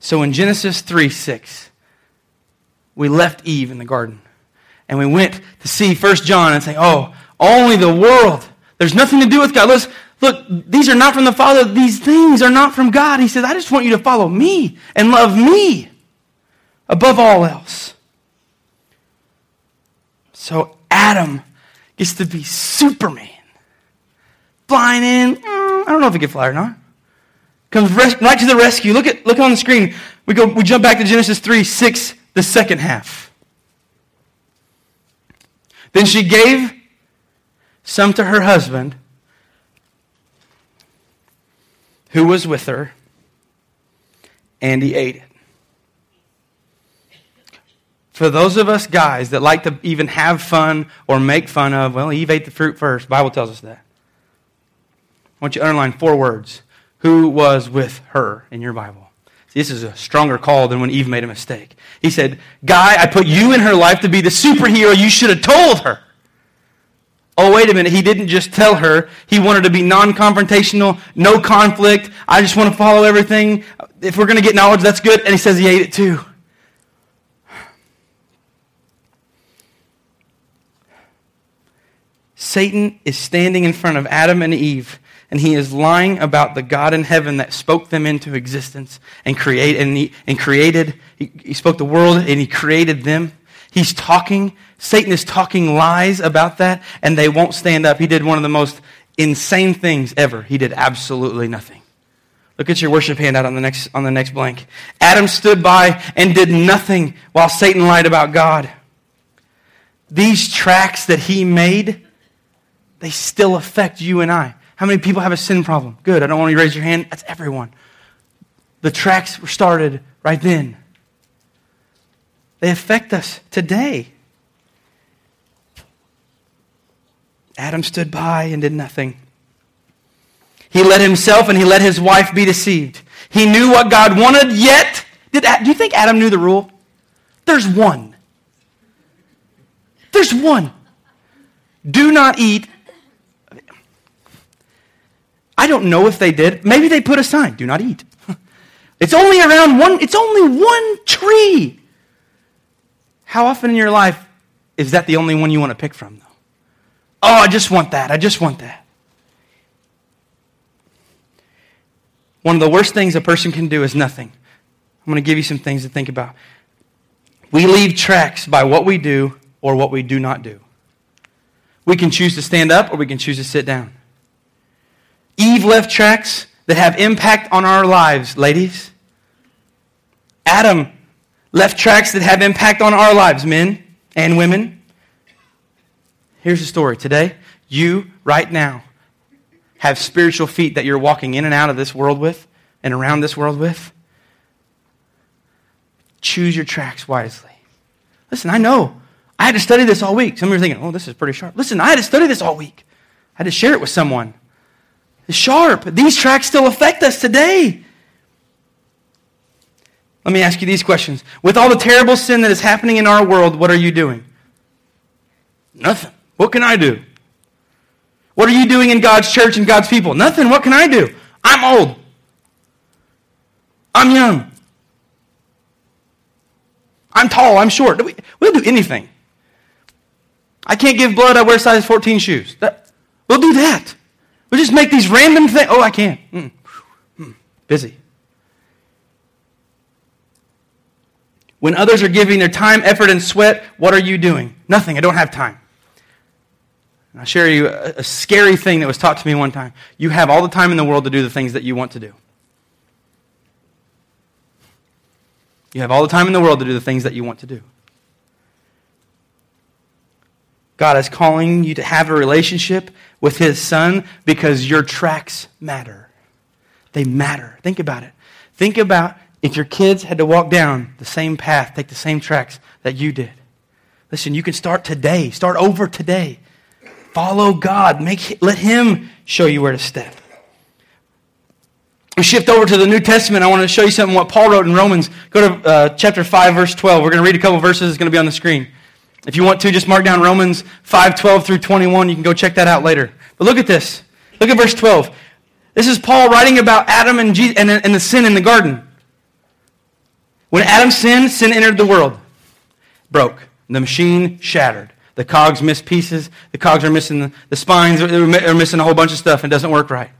So in Genesis 3 6, we left Eve in the garden and we went to see First John and say, oh, only the world. There's nothing to do with God. Let's, look, these are not from the Father. These things are not from God. He says, I just want you to follow me and love me above all else. So Adam gets to be Superman. Flying in. Mm, I don't know if he can fly or not. Comes right to the rescue. Look at look on the screen. We go we jump back to Genesis 3, 6, the second half. Then she gave some to her husband who was with her, and he ate it. For those of us guys that like to even have fun or make fun of, well, Eve ate the fruit first. Bible tells us that. I want you to underline four words. Who was with her in your Bible? This is a stronger call than when Eve made a mistake. He said, Guy, I put you in her life to be the superhero you should have told her. Oh, wait a minute. He didn't just tell her. He wanted to be non confrontational, no conflict. I just want to follow everything. If we're going to get knowledge, that's good. And he says he ate it too. Satan is standing in front of Adam and Eve, and he is lying about the God in heaven that spoke them into existence and, create, and, he, and created. He, he spoke the world and he created them. He's talking, Satan is talking lies about that, and they won't stand up. He did one of the most insane things ever. He did absolutely nothing. Look at your worship handout on the next, on the next blank. Adam stood by and did nothing while Satan lied about God. These tracks that he made, they still affect you and I. How many people have a sin problem? Good. I don't want you to raise your hand. That's everyone. The tracks were started right then. They affect us today. Adam stood by and did nothing. He let himself and he let his wife be deceived. He knew what God wanted, yet, did, do you think Adam knew the rule? There's one. There's one. Do not eat. Don't know if they did. Maybe they put a sign, do not eat. It's only around one, it's only one tree. How often in your life is that the only one you want to pick from, though? Oh, I just want that. I just want that. One of the worst things a person can do is nothing. I'm going to give you some things to think about. We leave tracks by what we do or what we do not do. We can choose to stand up or we can choose to sit down. Eve left tracks that have impact on our lives, ladies. Adam left tracks that have impact on our lives, men and women. Here's the story. Today, you, right now, have spiritual feet that you're walking in and out of this world with and around this world with. Choose your tracks wisely. Listen, I know. I had to study this all week. Some of you are thinking, oh, this is pretty sharp. Listen, I had to study this all week. I had to share it with someone. Sharp. These tracks still affect us today. Let me ask you these questions. With all the terrible sin that is happening in our world, what are you doing? Nothing. What can I do? What are you doing in God's church and God's people? Nothing. What can I do? I'm old. I'm young. I'm tall. I'm short. We'll do anything. I can't give blood. I wear size 14 shoes. That, we'll do that. We'll just make these random things. Oh, I can't. Mm. Mm. Busy. When others are giving their time, effort, and sweat, what are you doing? Nothing. I don't have time. And I'll share you a, a scary thing that was taught to me one time. You have all the time in the world to do the things that you want to do. You have all the time in the world to do the things that you want to do. God is calling you to have a relationship with His Son because your tracks matter. They matter. Think about it. Think about if your kids had to walk down the same path, take the same tracks that you did. Listen, you can start today. Start over today. Follow God. Make, let Him show you where to step. We shift over to the New Testament. I want to show you something what Paul wrote in Romans. Go to uh, chapter 5, verse 12. We're going to read a couple verses. It's going to be on the screen. If you want to, just mark down Romans 5, 12 through 21. You can go check that out later. But look at this. Look at verse 12. This is Paul writing about Adam and, Jesus, and, and the sin in the garden. When Adam sinned, sin entered the world. Broke. The machine shattered. The cogs miss pieces. The cogs are missing the, the spines, are missing a whole bunch of stuff and doesn't work right.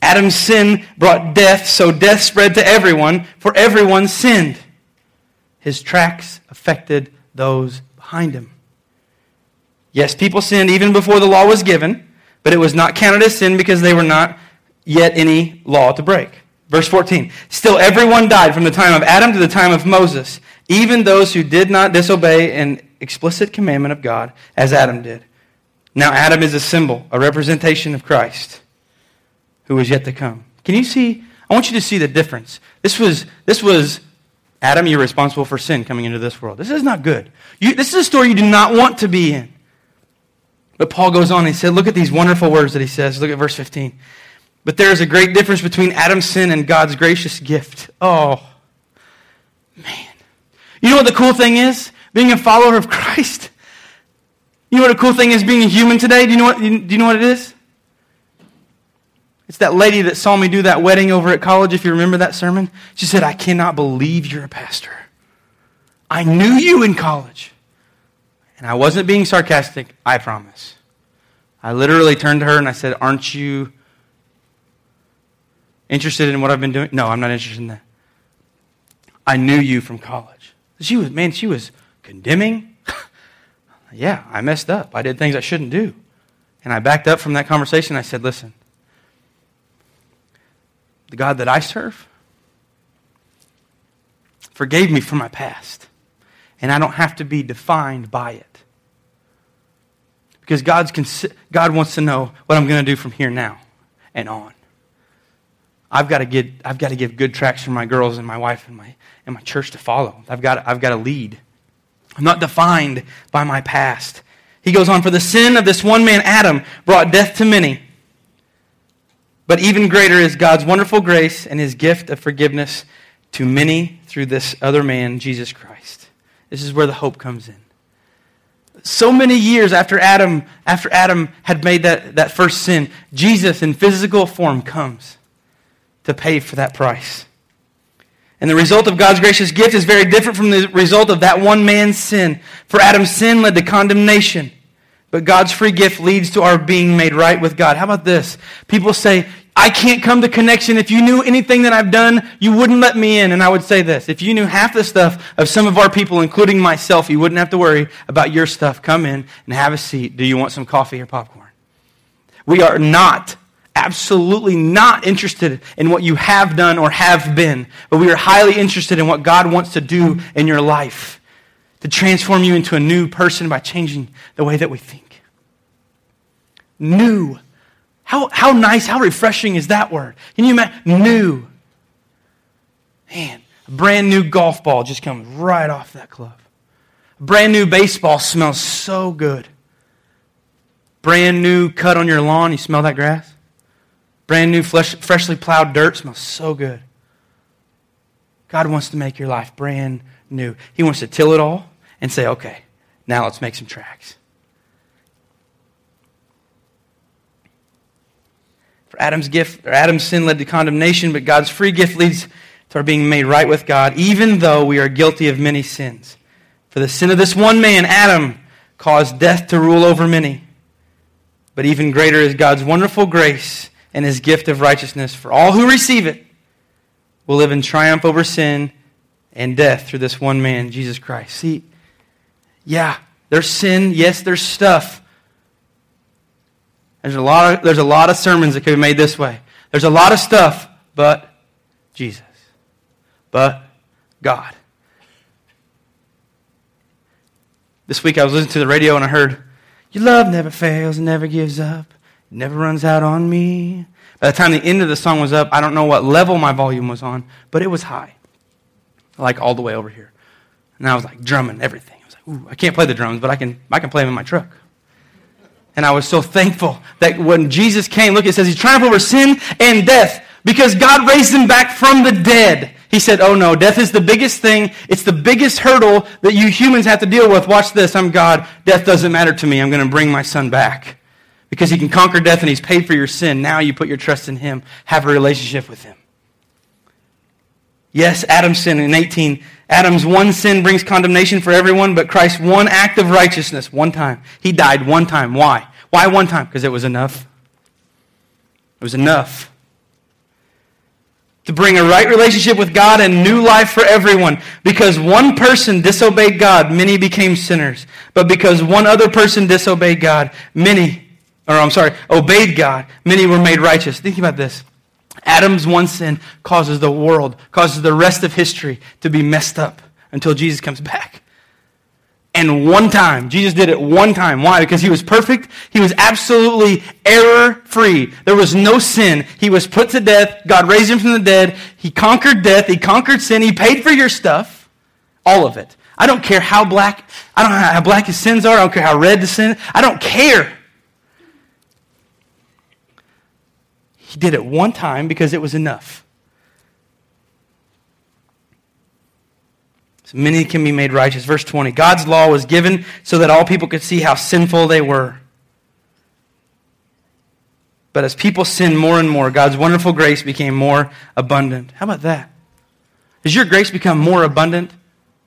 Adam's sin brought death, so death spread to everyone, for everyone sinned. His tracks affected those behind him. Yes, people sinned even before the law was given, but it was not counted as sin because they were not yet any law to break. Verse 14. Still, everyone died from the time of Adam to the time of Moses, even those who did not disobey an explicit commandment of God, as Adam did. Now, Adam is a symbol, a representation of Christ, who is yet to come. Can you see? I want you to see the difference. This was, this was Adam, you're responsible for sin coming into this world. This is not good. You, this is a story you do not want to be in. But Paul goes on and he said, Look at these wonderful words that he says. Look at verse 15. But there is a great difference between Adam's sin and God's gracious gift. Oh, man. You know what the cool thing is? Being a follower of Christ. You know what the cool thing is being a human today? Do you know what, do you know what it is? It's that lady that saw me do that wedding over at college, if you remember that sermon. She said, I cannot believe you're a pastor. I knew you in college. And I wasn't being sarcastic, I promise. I literally turned to her and I said, Aren't you interested in what I've been doing? No, I'm not interested in that. I knew you from college. She was, man, she was condemning. yeah, I messed up. I did things I shouldn't do. And I backed up from that conversation. I said, Listen, the God that I serve forgave me for my past. And I don't have to be defined by it. Because God's consi- God wants to know what I'm going to do from here now and on. I've got to get I've got to give good tracks for my girls and my wife and my and my church to follow. I've got I've got to lead. I'm not defined by my past. He goes on, for the sin of this one man, Adam, brought death to many. But even greater is God's wonderful grace and his gift of forgiveness to many through this other man, Jesus Christ. This is where the hope comes in so many years after Adam, after Adam had made that, that first sin, Jesus in physical form comes to pay for that price. And the result of God's gracious gift is very different from the result of that one man's sin. For Adam's sin led to condemnation, but God's free gift leads to our being made right with God. How about this? People say, I can't come to connection. If you knew anything that I've done, you wouldn't let me in. And I would say this if you knew half the stuff of some of our people, including myself, you wouldn't have to worry about your stuff. Come in and have a seat. Do you want some coffee or popcorn? We are not, absolutely not interested in what you have done or have been, but we are highly interested in what God wants to do in your life to transform you into a new person by changing the way that we think. New how, how nice, how refreshing is that word? Can you imagine? New. Man, a brand new golf ball just comes right off that club. A brand new baseball smells so good. Brand new cut on your lawn, you smell that grass? Brand new flesh, freshly plowed dirt smells so good. God wants to make your life brand new. He wants to till it all and say, okay, now let's make some tracks. For Adam's gift or Adam's sin led to condemnation, but God's free gift leads to our being made right with God, even though we are guilty of many sins. For the sin of this one man, Adam, caused death to rule over many. But even greater is God's wonderful grace and his gift of righteousness for all who receive it will live in triumph over sin and death through this one man, Jesus Christ. See, yeah, there's sin. Yes, there's stuff. There's a lot of, there's a lot of sermons that could be made this way. There's a lot of stuff, but Jesus. But God. This week I was listening to the radio and I heard, Your love never fails and never gives up. It never runs out on me. By the time the end of the song was up, I don't know what level my volume was on, but it was high. Like all the way over here. And I was like drumming everything. I was like, ooh, I can't play the drums, but I can, I can play them in my truck. And I was so thankful that when Jesus came, look, it says he triumphed over sin and death because God raised him back from the dead. He said, Oh no, death is the biggest thing. It's the biggest hurdle that you humans have to deal with. Watch this. I'm God. Death doesn't matter to me. I'm going to bring my son back because he can conquer death and he's paid for your sin. Now you put your trust in him, have a relationship with him. Yes, Adam's sin in 18 Adam's one sin brings condemnation for everyone, but Christ's one act of righteousness, one time. He died one time. Why? Why one time? Because it was enough. It was enough. To bring a right relationship with God and new life for everyone. Because one person disobeyed God, many became sinners. But because one other person disobeyed God, many, or I'm sorry, obeyed God, many were made righteous. Think about this. Adam's one sin causes the world, causes the rest of history to be messed up until Jesus comes back. And one time, Jesus did it one time. Why? Because he was perfect. He was absolutely error free. There was no sin. He was put to death. God raised him from the dead. He conquered death. He conquered sin. He paid for your stuff. All of it. I don't care how black, I don't know how black his sins are. I don't care how red the sin. I don't care. He did it one time because it was enough. So many can be made righteous. Verse 20 God's law was given so that all people could see how sinful they were. But as people sinned more and more, God's wonderful grace became more abundant. How about that? Has your grace become more abundant?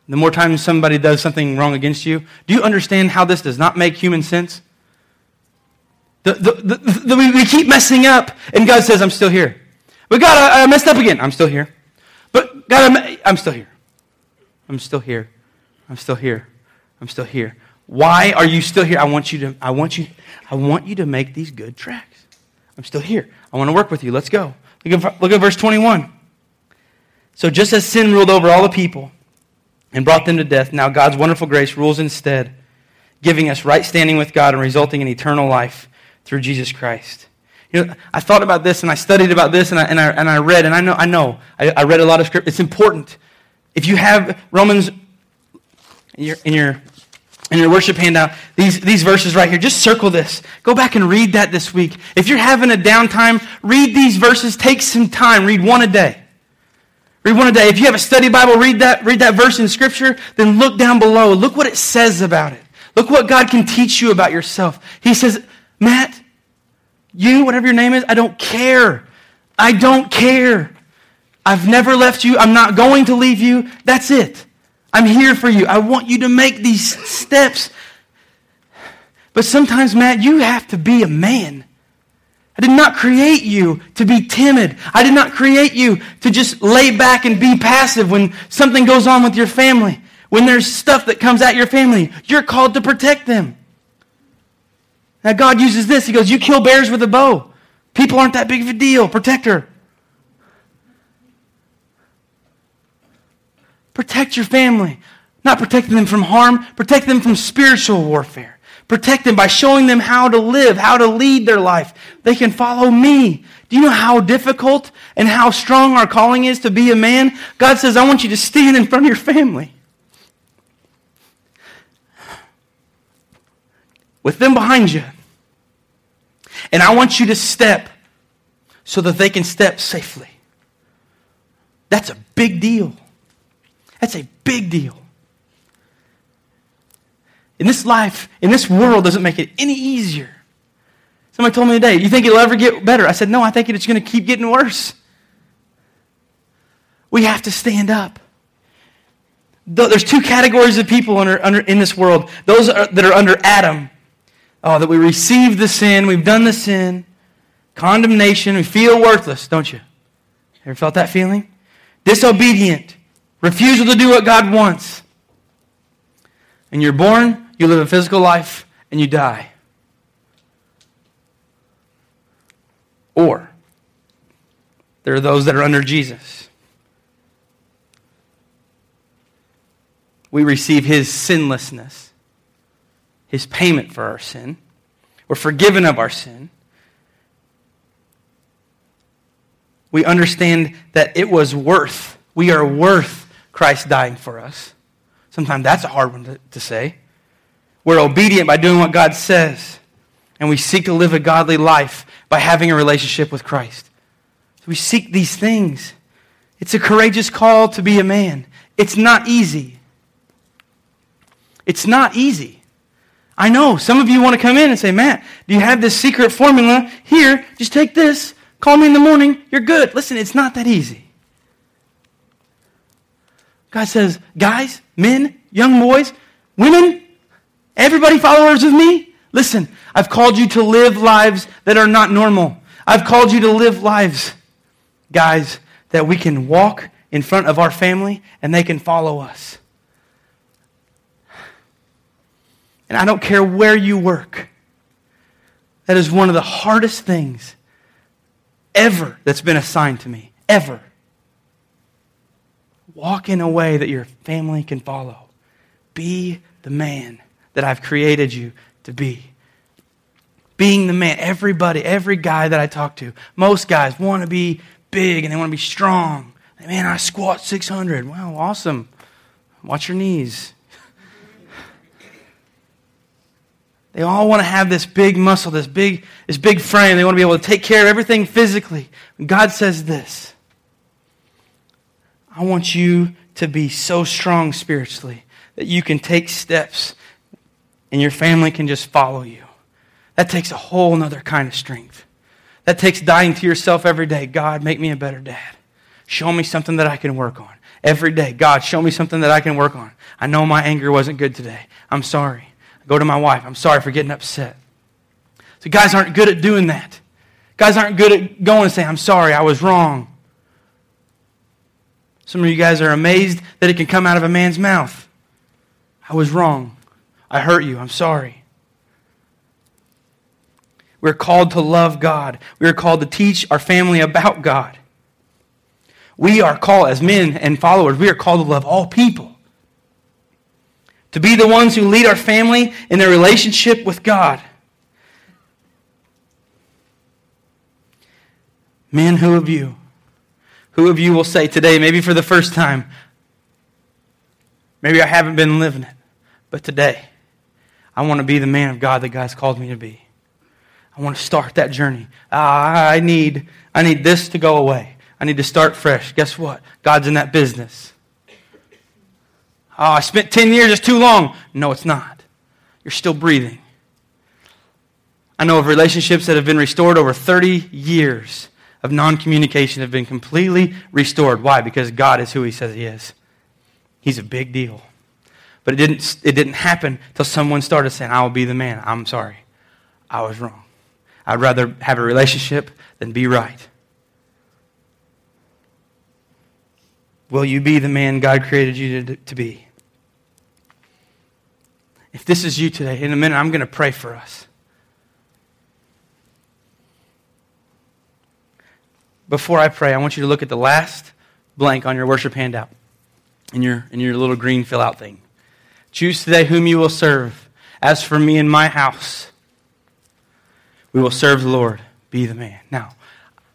the more times somebody does something wrong against you, do you understand how this does not make human sense? The, the, the, the we keep messing up, and God says, I'm still here. But God, I, I messed up again. I'm still here. But God, I'm, I'm still here. I'm still here. I'm still here. I'm still here. Why are you still here? I want you to, I want you, I want you to make these good tracks. I'm still here. I want to work with you. Let's go. Look at, look at verse 21. So just as sin ruled over all the people and brought them to death, now God's wonderful grace rules instead, giving us right standing with God and resulting in eternal life through Jesus Christ. You know, I thought about this and I studied about this and I, and I, and I read, and I know, I know, I, I read a lot of script. It's important. If you have Romans in your, in your, in your worship handout, these, these verses right here, just circle this. Go back and read that this week. If you're having a downtime, read these verses. Take some time. Read one a day. Read one a day. If you have a study Bible, read that, read that verse in Scripture, then look down below. Look what it says about it. Look what God can teach you about yourself. He says, Matt, you, whatever your name is, I don't care. I don't care. I've never left you. I'm not going to leave you. That's it. I'm here for you. I want you to make these steps. But sometimes, Matt, you have to be a man. I did not create you to be timid. I did not create you to just lay back and be passive when something goes on with your family. When there's stuff that comes at your family, you're called to protect them. Now, God uses this. He goes, You kill bears with a bow. People aren't that big of a deal. Protect her. Protect your family. Not protecting them from harm, protect them from spiritual warfare. Protect them by showing them how to live, how to lead their life. They can follow me. Do you know how difficult and how strong our calling is to be a man? God says, I want you to stand in front of your family. With them behind you. And I want you to step so that they can step safely. That's a big deal. That's a big deal. In this life, in this world, doesn't make it any easier. Somebody told me today, You think it'll ever get better? I said, No, I think it's going to keep getting worse. We have to stand up. There's two categories of people under, under, in this world those are, that are under Adam Oh, that we receive the sin, we've done the sin, condemnation, we feel worthless, don't you? Ever felt that feeling? Disobedient, refusal to do what God wants. And you're born, you live a physical life, and you die. Or, there are those that are under Jesus. We receive his sinlessness his payment for our sin. We're forgiven of our sin. We understand that it was worth, we are worth Christ dying for us. Sometimes that's a hard one to, to say. We're obedient by doing what God says, and we seek to live a godly life by having a relationship with Christ. So we seek these things. It's a courageous call to be a man. It's not easy. It's not easy. I know some of you want to come in and say, Matt, do you have this secret formula? Here, just take this, call me in the morning, you're good. Listen, it's not that easy. God says, guys, men, young boys, women, everybody followers of me, listen, I've called you to live lives that are not normal. I've called you to live lives, guys, that we can walk in front of our family and they can follow us. And I don't care where you work. That is one of the hardest things ever that's been assigned to me. Ever. Walk in a way that your family can follow. Be the man that I've created you to be. Being the man. Everybody, every guy that I talk to, most guys want to be big and they want to be strong. Man, I squat 600. Wow, awesome. Watch your knees. They all want to have this big muscle, this big, this big frame. They want to be able to take care of everything physically. God says this I want you to be so strong spiritually that you can take steps and your family can just follow you. That takes a whole other kind of strength. That takes dying to yourself every day. God, make me a better dad. Show me something that I can work on. Every day, God, show me something that I can work on. I know my anger wasn't good today. I'm sorry. Go to my wife. I'm sorry for getting upset. So guys aren't good at doing that. Guys aren't good at going and saying, I'm sorry, I was wrong. Some of you guys are amazed that it can come out of a man's mouth. I was wrong. I hurt you. I'm sorry. We're called to love God. We are called to teach our family about God. We are called, as men and followers, we are called to love all people. To be the ones who lead our family in their relationship with God. Men, who of you? Who of you will say today, maybe for the first time, maybe I haven't been living it, but today, I want to be the man of God that God's called me to be. I want to start that journey. I need, I need this to go away. I need to start fresh. Guess what? God's in that business. Oh, I spent 10 years, it's too long. No, it's not. You're still breathing. I know of relationships that have been restored over 30 years of non communication have been completely restored. Why? Because God is who He says He is. He's a big deal. But it didn't, it didn't happen until someone started saying, I will be the man. I'm sorry. I was wrong. I'd rather have a relationship than be right. Will you be the man God created you to, to be? If this is you today, in a minute, I'm going to pray for us. Before I pray, I want you to look at the last blank on your worship handout in your, in your little green fill out thing. Choose today whom you will serve. As for me and my house, we will serve the Lord. Be the man. Now,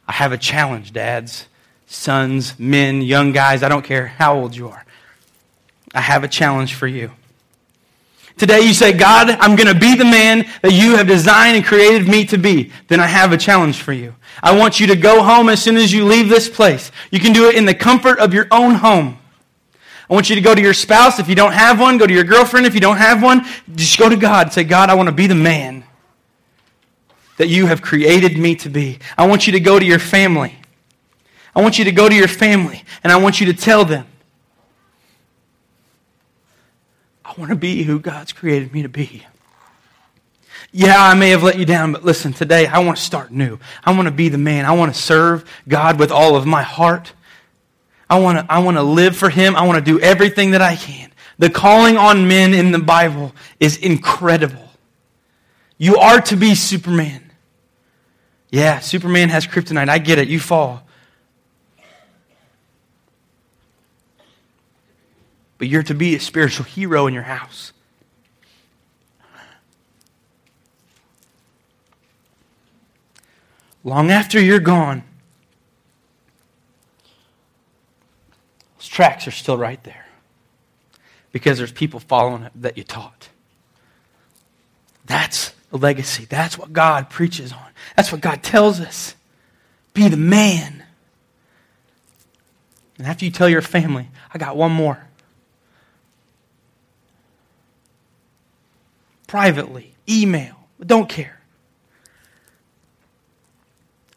I have a challenge, dads, sons, men, young guys. I don't care how old you are. I have a challenge for you. Today you say, God, I'm going to be the man that you have designed and created me to be. Then I have a challenge for you. I want you to go home as soon as you leave this place. You can do it in the comfort of your own home. I want you to go to your spouse if you don't have one. Go to your girlfriend if you don't have one. Just go to God and say, God, I want to be the man that you have created me to be. I want you to go to your family. I want you to go to your family and I want you to tell them, I want to be who God's created me to be. Yeah, I may have let you down, but listen, today I want to start new. I want to be the man. I want to serve God with all of my heart. I want to, I want to live for Him. I want to do everything that I can. The calling on men in the Bible is incredible. You are to be Superman. Yeah, Superman has kryptonite. I get it. You fall. But you're to be a spiritual hero in your house. Long after you're gone, those tracks are still right there because there's people following it that you taught. That's a legacy. That's what God preaches on. That's what God tells us. Be the man. And after you tell your family, I got one more. Privately, email, don't care.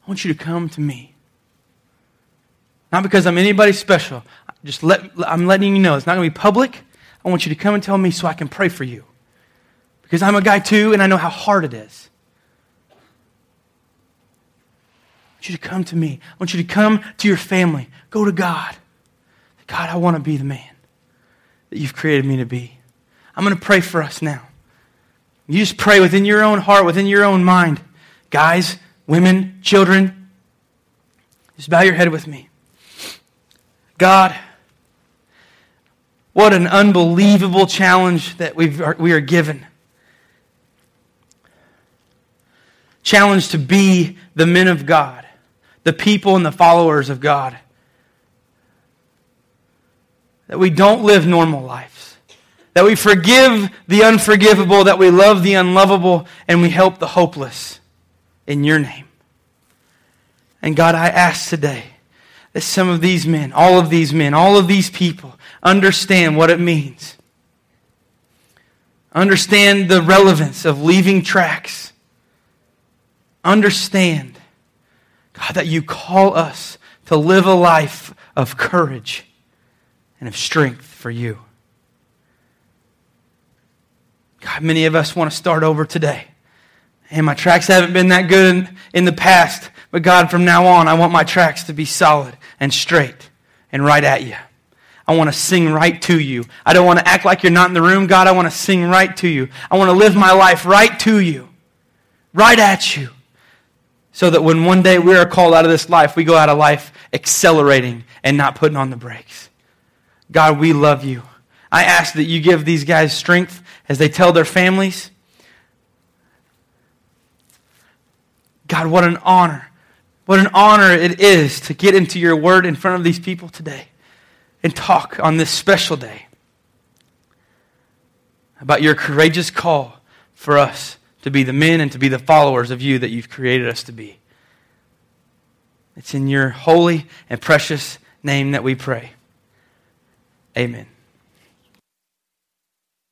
I want you to come to me. Not because I'm anybody special. Just let, I'm letting you know it's not going to be public. I want you to come and tell me so I can pray for you. Because I'm a guy too, and I know how hard it is. I want you to come to me. I want you to come to your family. Go to God. God, I want to be the man that you've created me to be. I'm going to pray for us now. You just pray within your own heart, within your own mind. Guys, women, children, just bow your head with me. God, what an unbelievable challenge that we've, we are given. Challenge to be the men of God, the people and the followers of God. That we don't live normal lives. That we forgive the unforgivable, that we love the unlovable, and we help the hopeless in your name. And God, I ask today that some of these men, all of these men, all of these people understand what it means. Understand the relevance of leaving tracks. Understand, God, that you call us to live a life of courage and of strength for you. God, many of us want to start over today. And my tracks haven't been that good in, in the past, but God, from now on, I want my tracks to be solid and straight and right at you. I want to sing right to you. I don't want to act like you're not in the room, God. I want to sing right to you. I want to live my life right to you, right at you. So that when one day we are called out of this life, we go out of life accelerating and not putting on the brakes. God, we love you. I ask that you give these guys strength as they tell their families. God, what an honor. What an honor it is to get into your word in front of these people today and talk on this special day about your courageous call for us to be the men and to be the followers of you that you've created us to be. It's in your holy and precious name that we pray. Amen.